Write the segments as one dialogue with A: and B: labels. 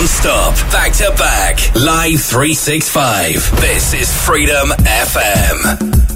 A: Non-stop, back to back, live 365. This is Freedom FM.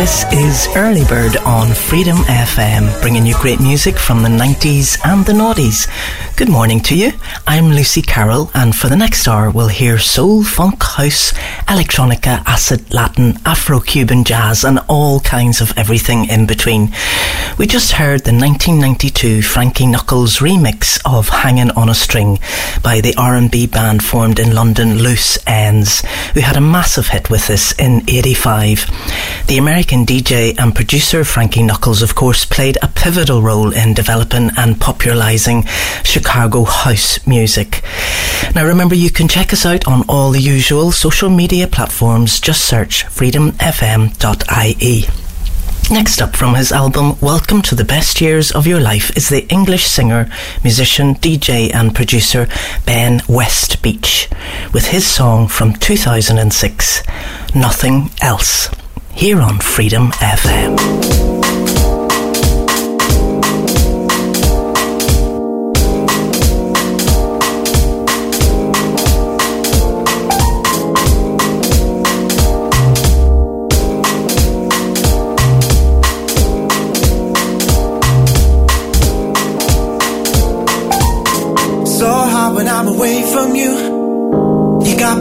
B: This is Early Bird on Freedom FM, bringing you great music from the 90s and the noughties. Good morning to you. I'm Lucy Carroll, and for the next hour, we'll hear soul, funk, house, electronica, acid, Latin, Afro Cuban jazz, and all kinds of everything in between. We just heard the 1992 Frankie Knuckles remix of Hanging on a String by the R&B band formed in London, Loose Ends, who had a massive hit with this in 85. The American DJ and producer Frankie Knuckles, of course, played a pivotal role in developing and popularising Chicago house music. Now remember, you can check us out on all the usual social media platforms. Just search freedomfm.ie. Next up from his album Welcome to the Best Years of Your Life is the English singer, musician, DJ, and producer Ben Westbeach with his song from 2006, Nothing Else, here on Freedom FM.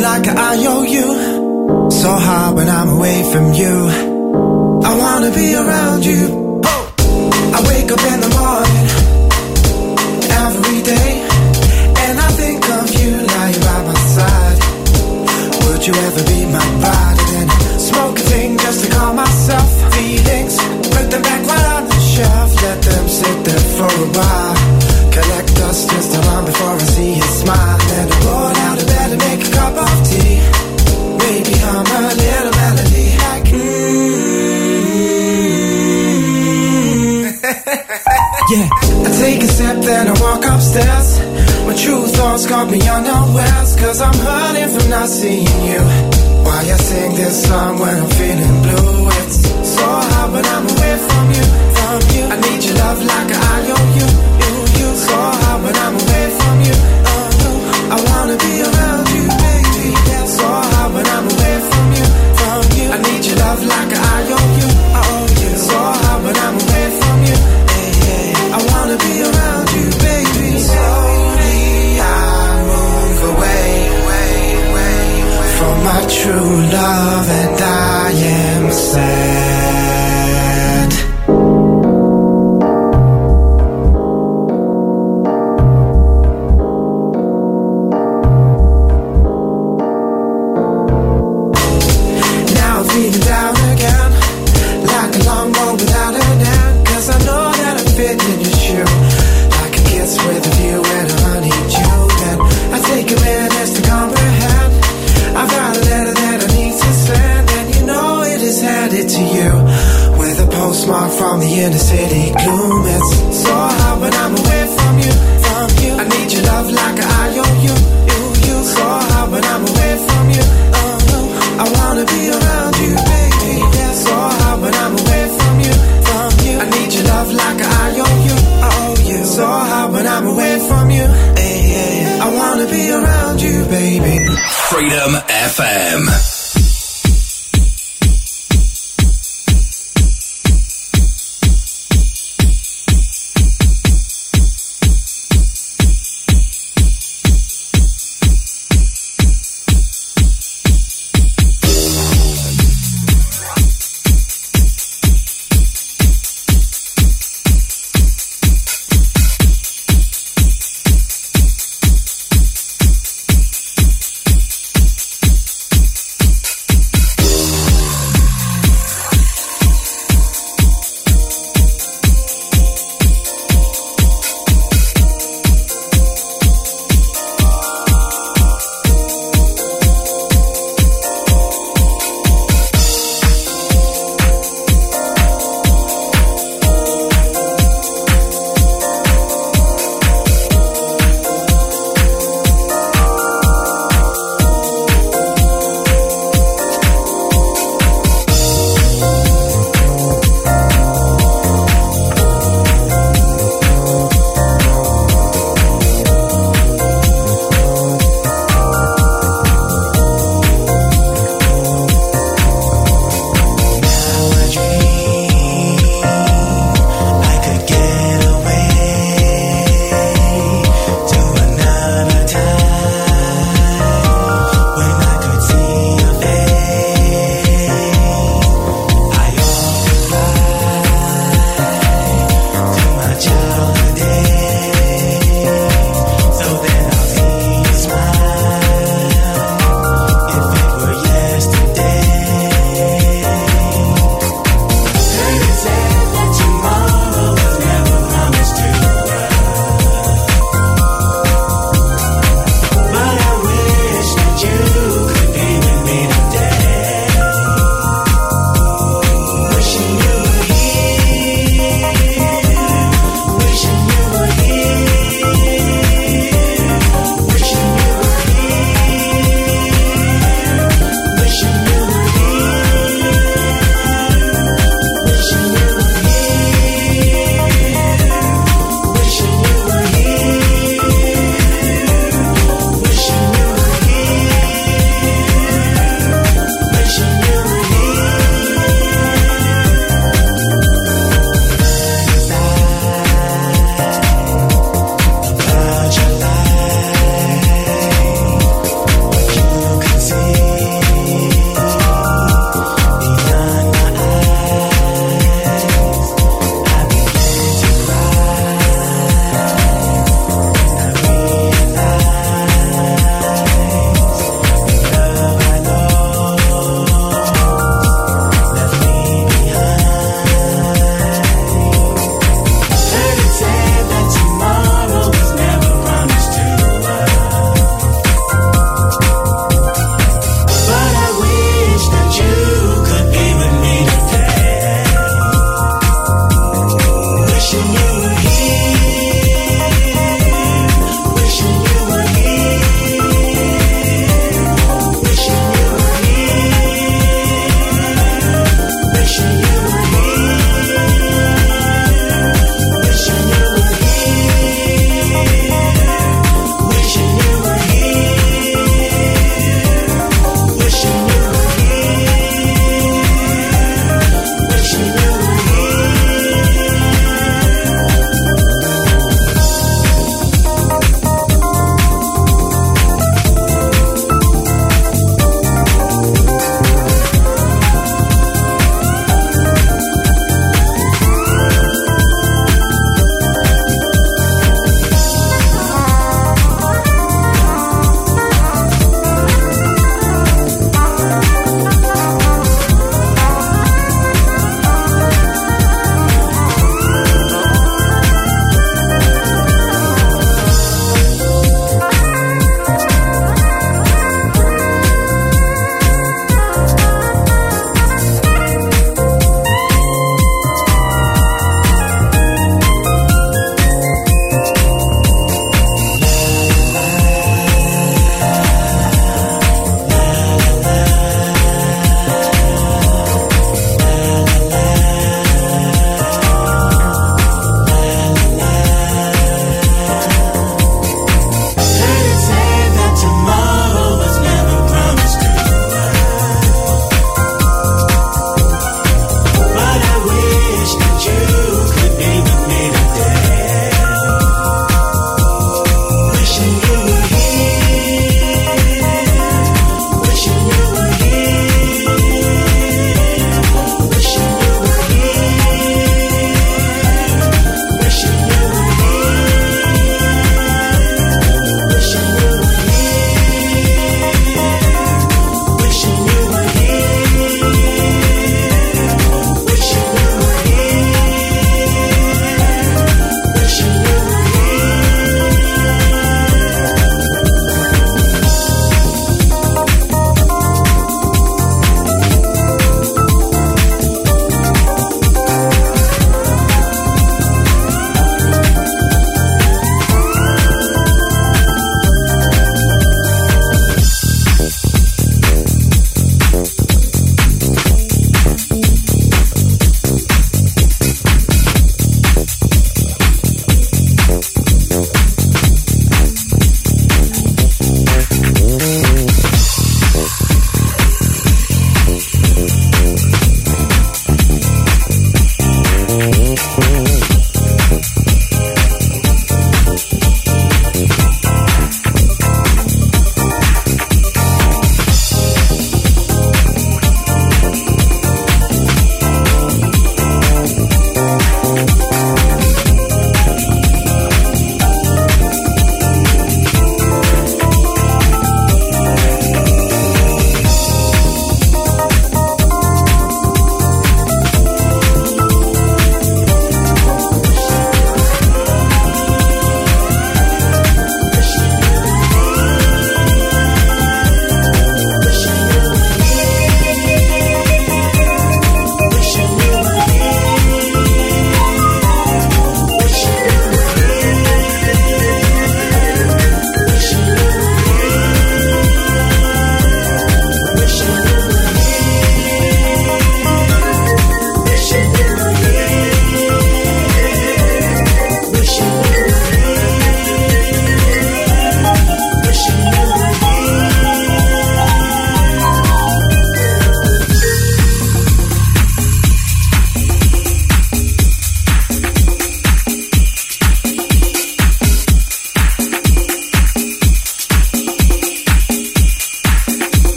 C: Like I owe you. So hard when I'm away from you. I wanna be around you. I wake up in the morning every day, and I think of you lying by my side. Would you ever be my? And then smoke a thing just to calm myself. Feelings, put them back right on the shelf. Let them sit there for a while. Collect dust just a before I see you smile. Yeah, I take a sip, then I walk upstairs. My true thoughts got me unawares, cause I'm hurting from not seeing you. Why I sing this song when I'm feeling blue? It's so hard when I'm away from you, from you. I need your love like I owe you. True love, I'm away from you. Hey. I wanna be around you, baby.
A: Freedom FM.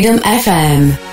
D: Freedom FM.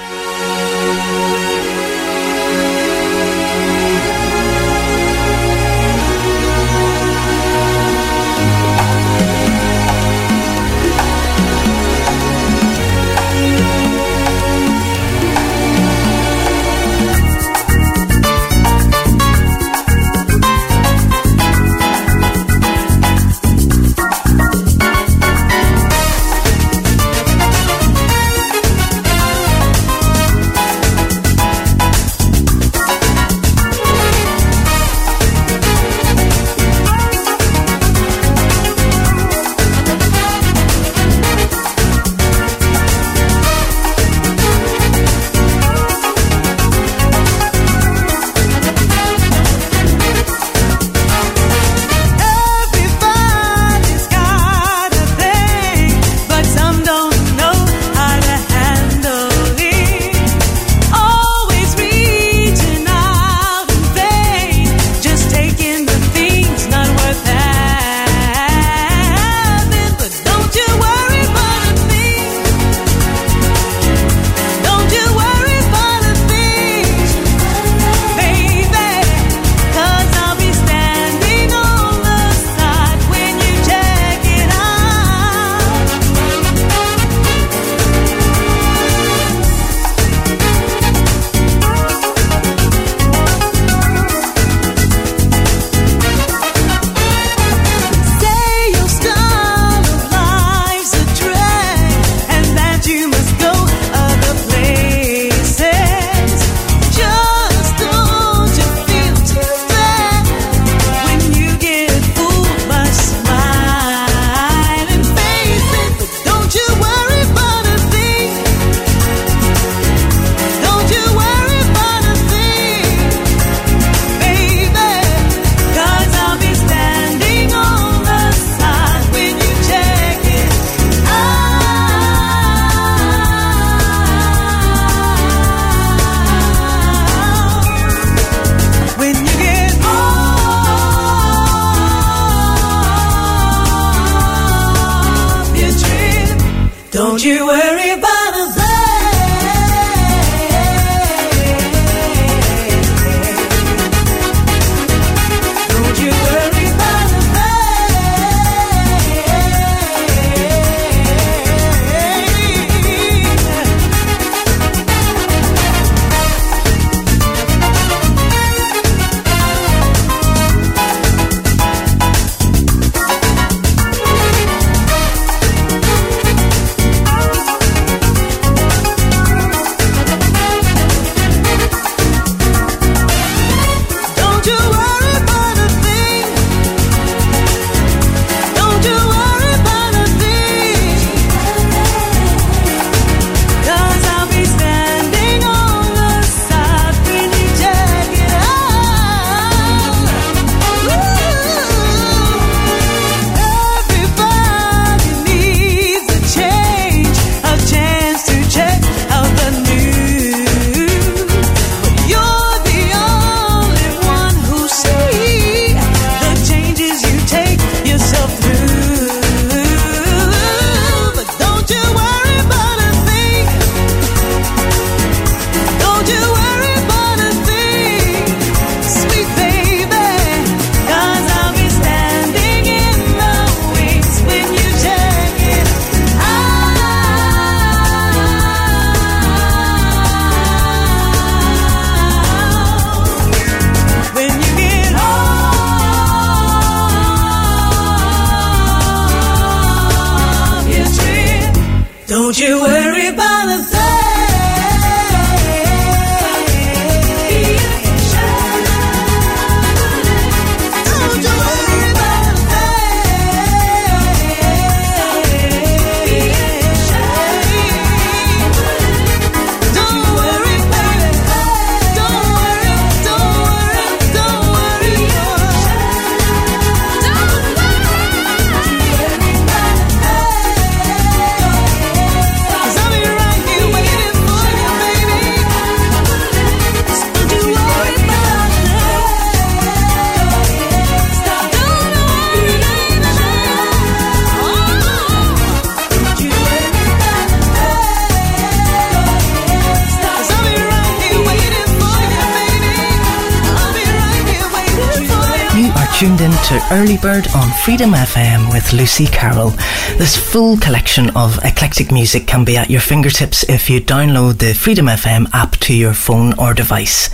B: Tuned in to Early Bird on Freedom FM with Lucy Carroll. This full collection of eclectic music can be at your fingertips if you download the Freedom FM app to your phone or device.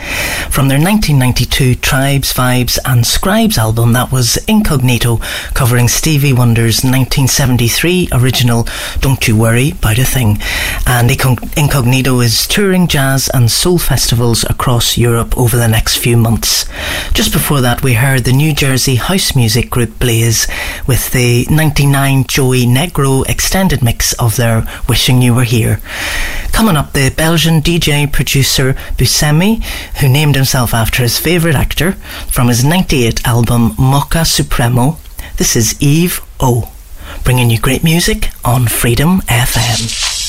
B: From their 1992 Tribes, Vibes and Scribes album, that was Incognito, covering Stevie Wonder's 1973 original Don't You Worry About a Thing. And Incognito is touring jazz and soul festivals across Europe over the next few months. Just before that, we heard the New Jersey house music group Blaze with the 99 Joey Negro extended mix of their Wishing You Were Here. Coming up, the Belgian DJ producer Buscemi, who named himself after his favourite actor, from his 98 album Mocha Supremo. This is Eve O, bringing you great music on Freedom FM.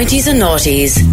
E: 90s and noughties.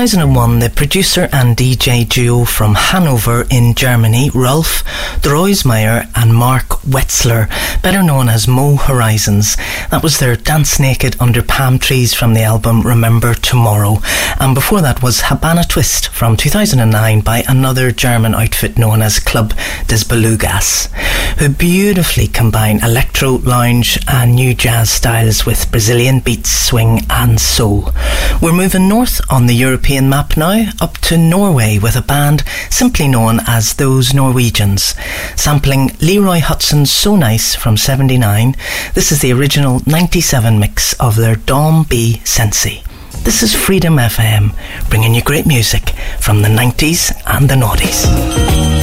B: 2001, the producer and DJ duo from Hanover in Germany, Rolf Droesemeyer and Mark Wetzler, better known as Mo Horizons. That was their Dance Naked Under Palm Trees from the album Remember Tomorrow. And before that was Habana Twist from 2009 by another German outfit known as Club des Belugas, who beautifully combine electro, lounge, and new jazz styles with Brazilian beats, swing, and soul. We're moving north on the European map now, up to Norway with a band simply known as Those Norwegians. Sampling Leroy Hutson's So Nice from 79, this is the original 97 mix of their Dom B Sensi. This is Freedom FM, bringing you great music from the 90s and the noughties.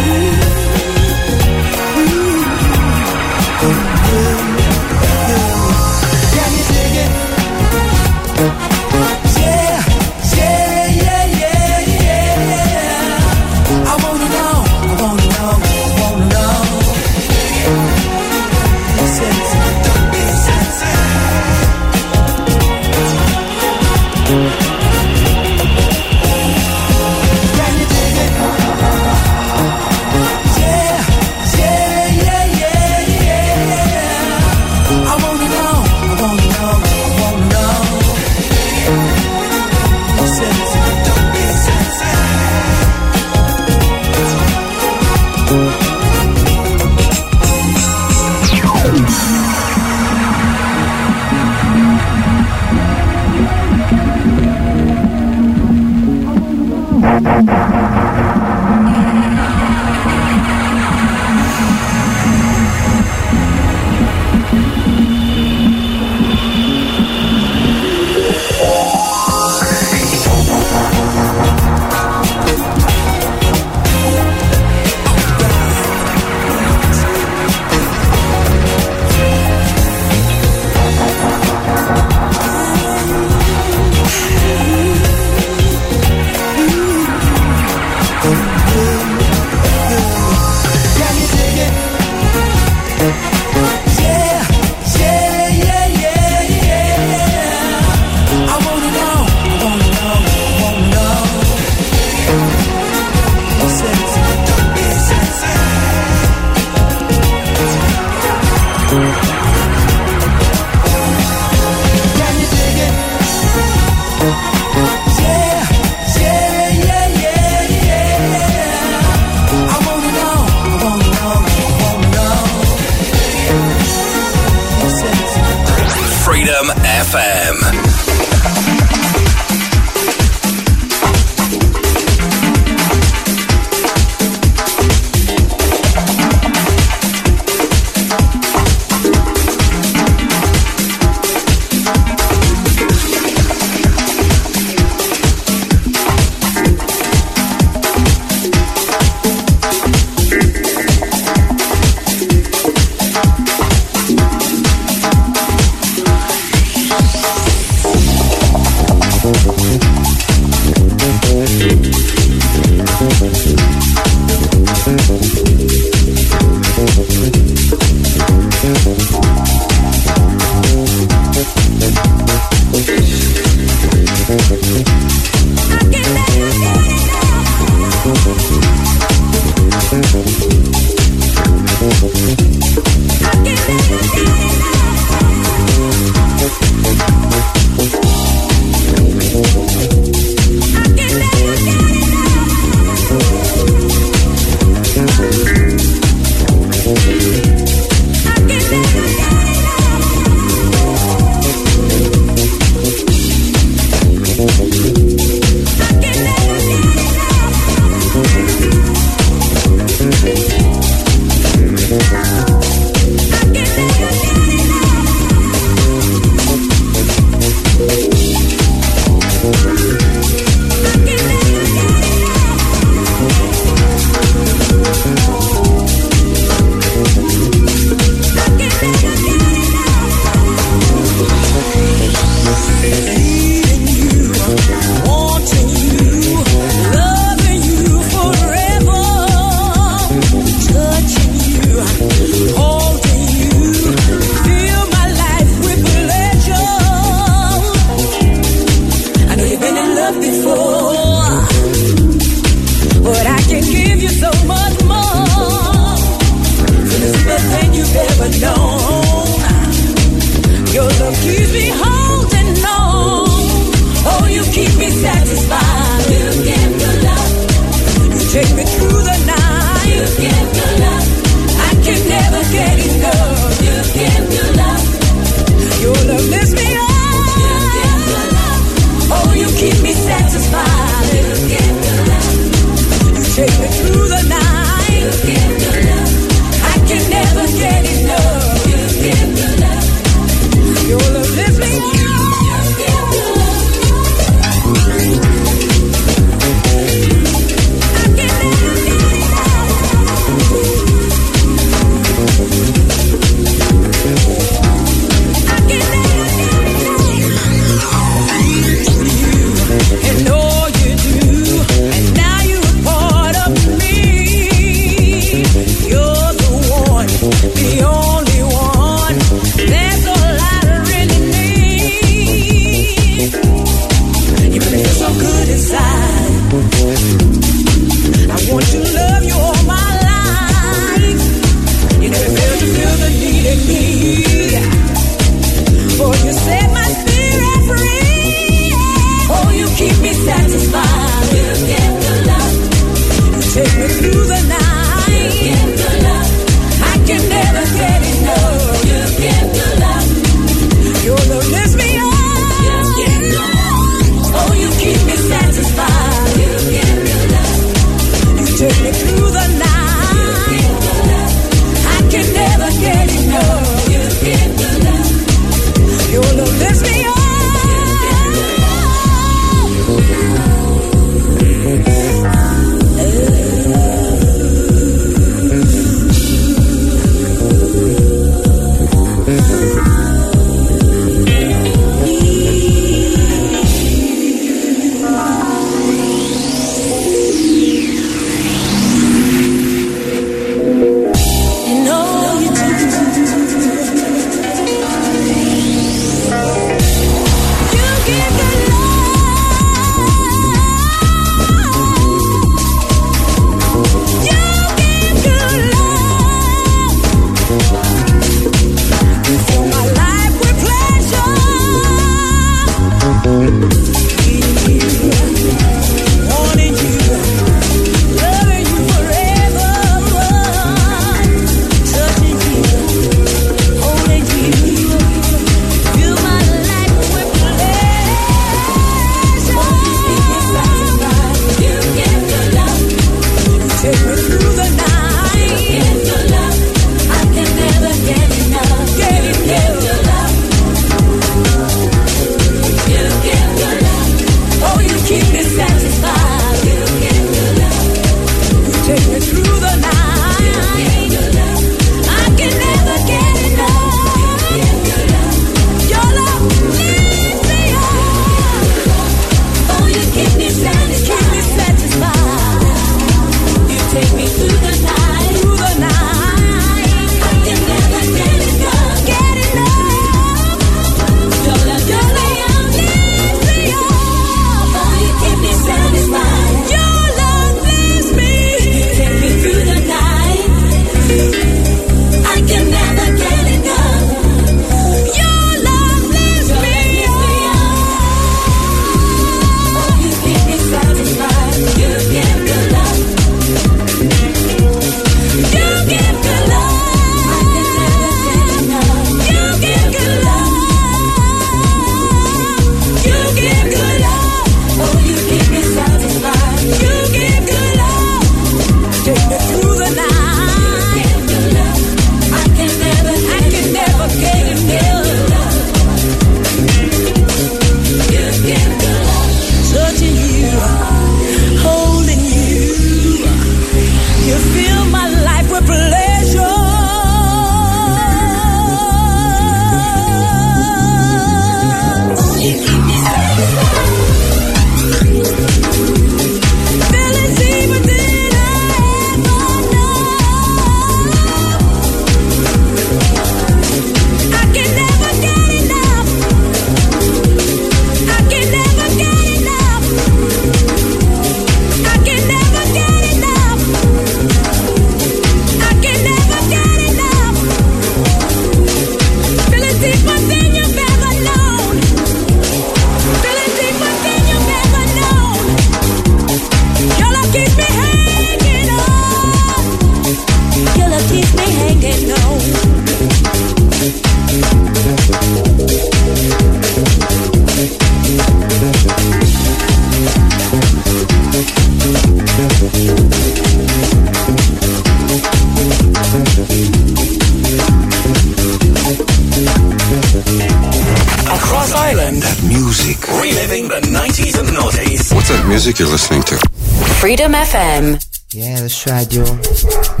D: Freedom FM.
C: Yeah, that's right, yo.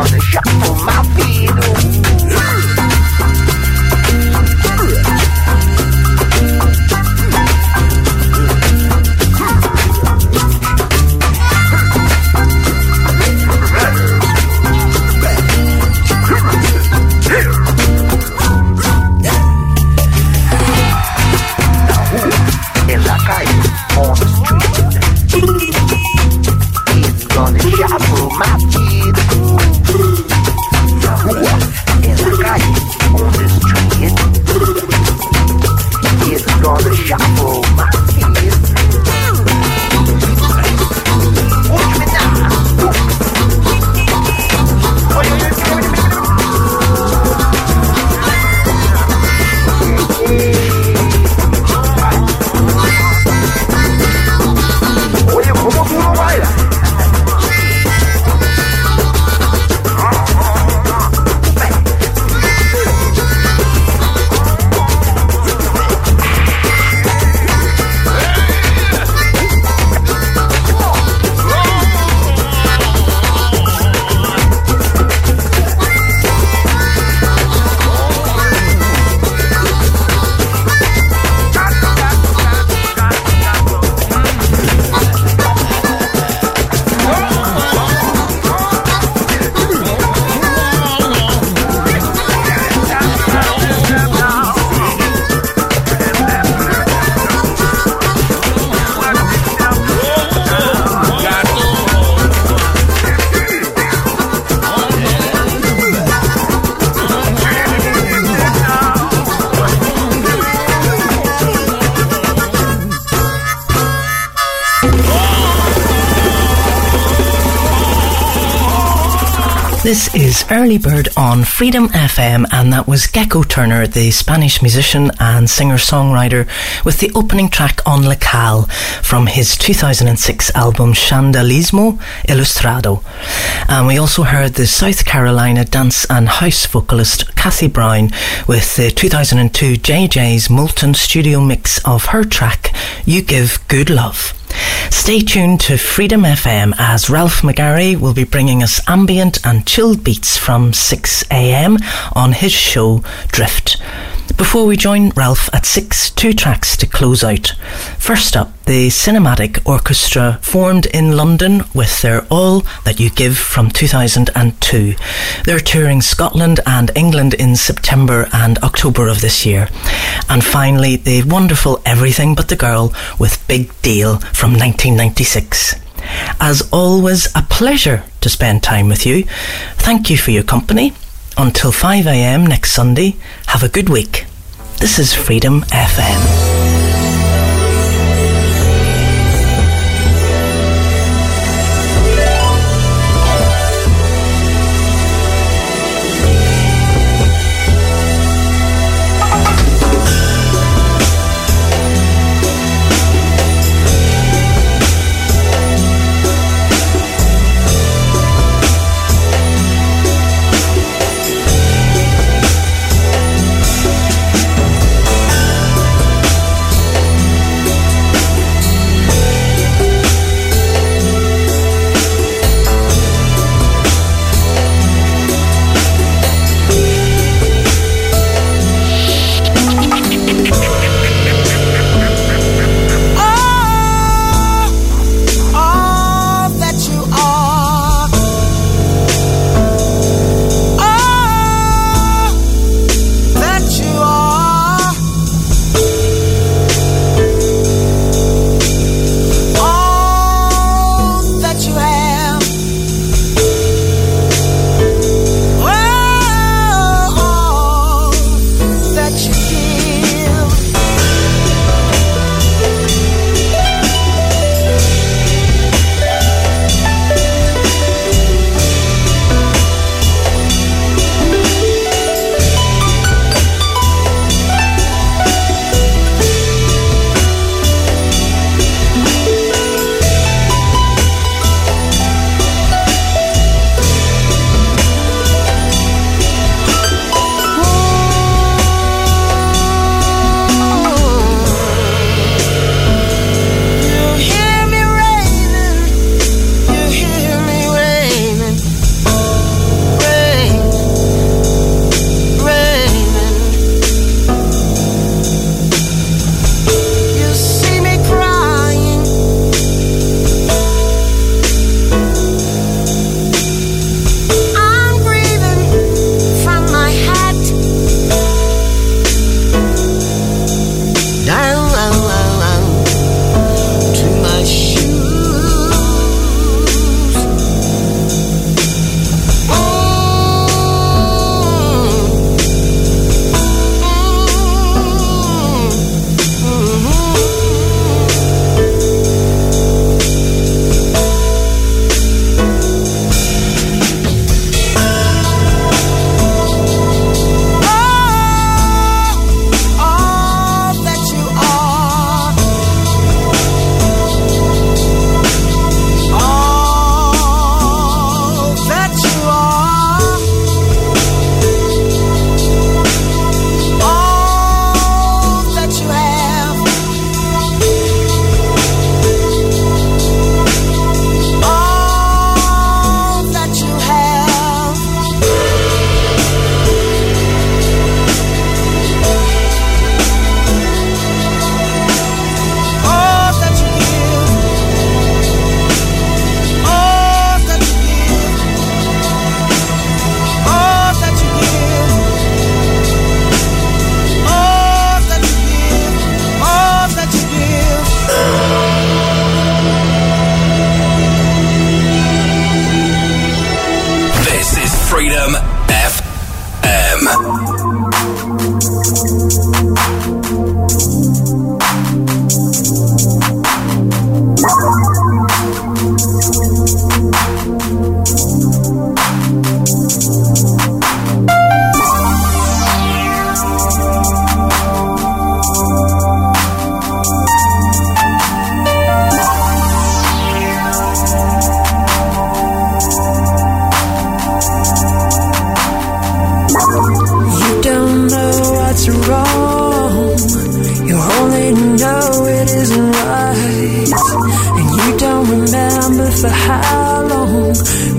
F: It's gonna shuffle my
B: This is Early Bird on Freedom FM, and that was Gecko Turner, the Spanish musician and singer songwriter, with the opening track on Le Cal from his 2006 album Chandalismo Ilustrado. And we also heard the South Carolina dance and house vocalist Kathy Brown with the 2002 JJ's Molten studio mix of her track You Give Good Love. Stay tuned to Freedom FM as Ralph McGarry will be bringing us ambient and chilled beats from 6am on his show Drift. Before we join Ralph at 6, two tracks to close out. First up, the Cinematic Orchestra formed in London with their All That You Give from 2002. They're touring Scotland and England in September and October of this year. And finally, the wonderful Everything But the Girl with Big Deal from 1996. As always, a pleasure to spend time with you. Thank you for your company. Until 5am next Sunday, have a good week. This is Freedom FM.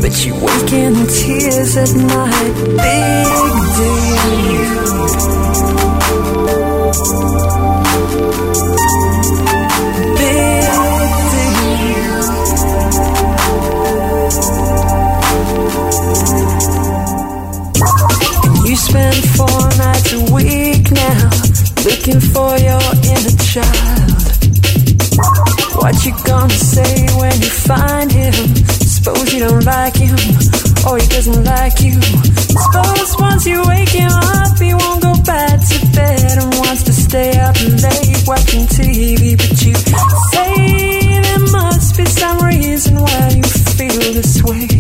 D: But you wake in tears at night. Big deal. Big deal. You spend four nights a week now looking for your inner child. What you gonna say when you find him? Suppose you don't like him, or he doesn't like you. Suppose once you wake him up, he won't go back to bed and wants to stay up late watching TV. But you say there must be some reason why you feel this way.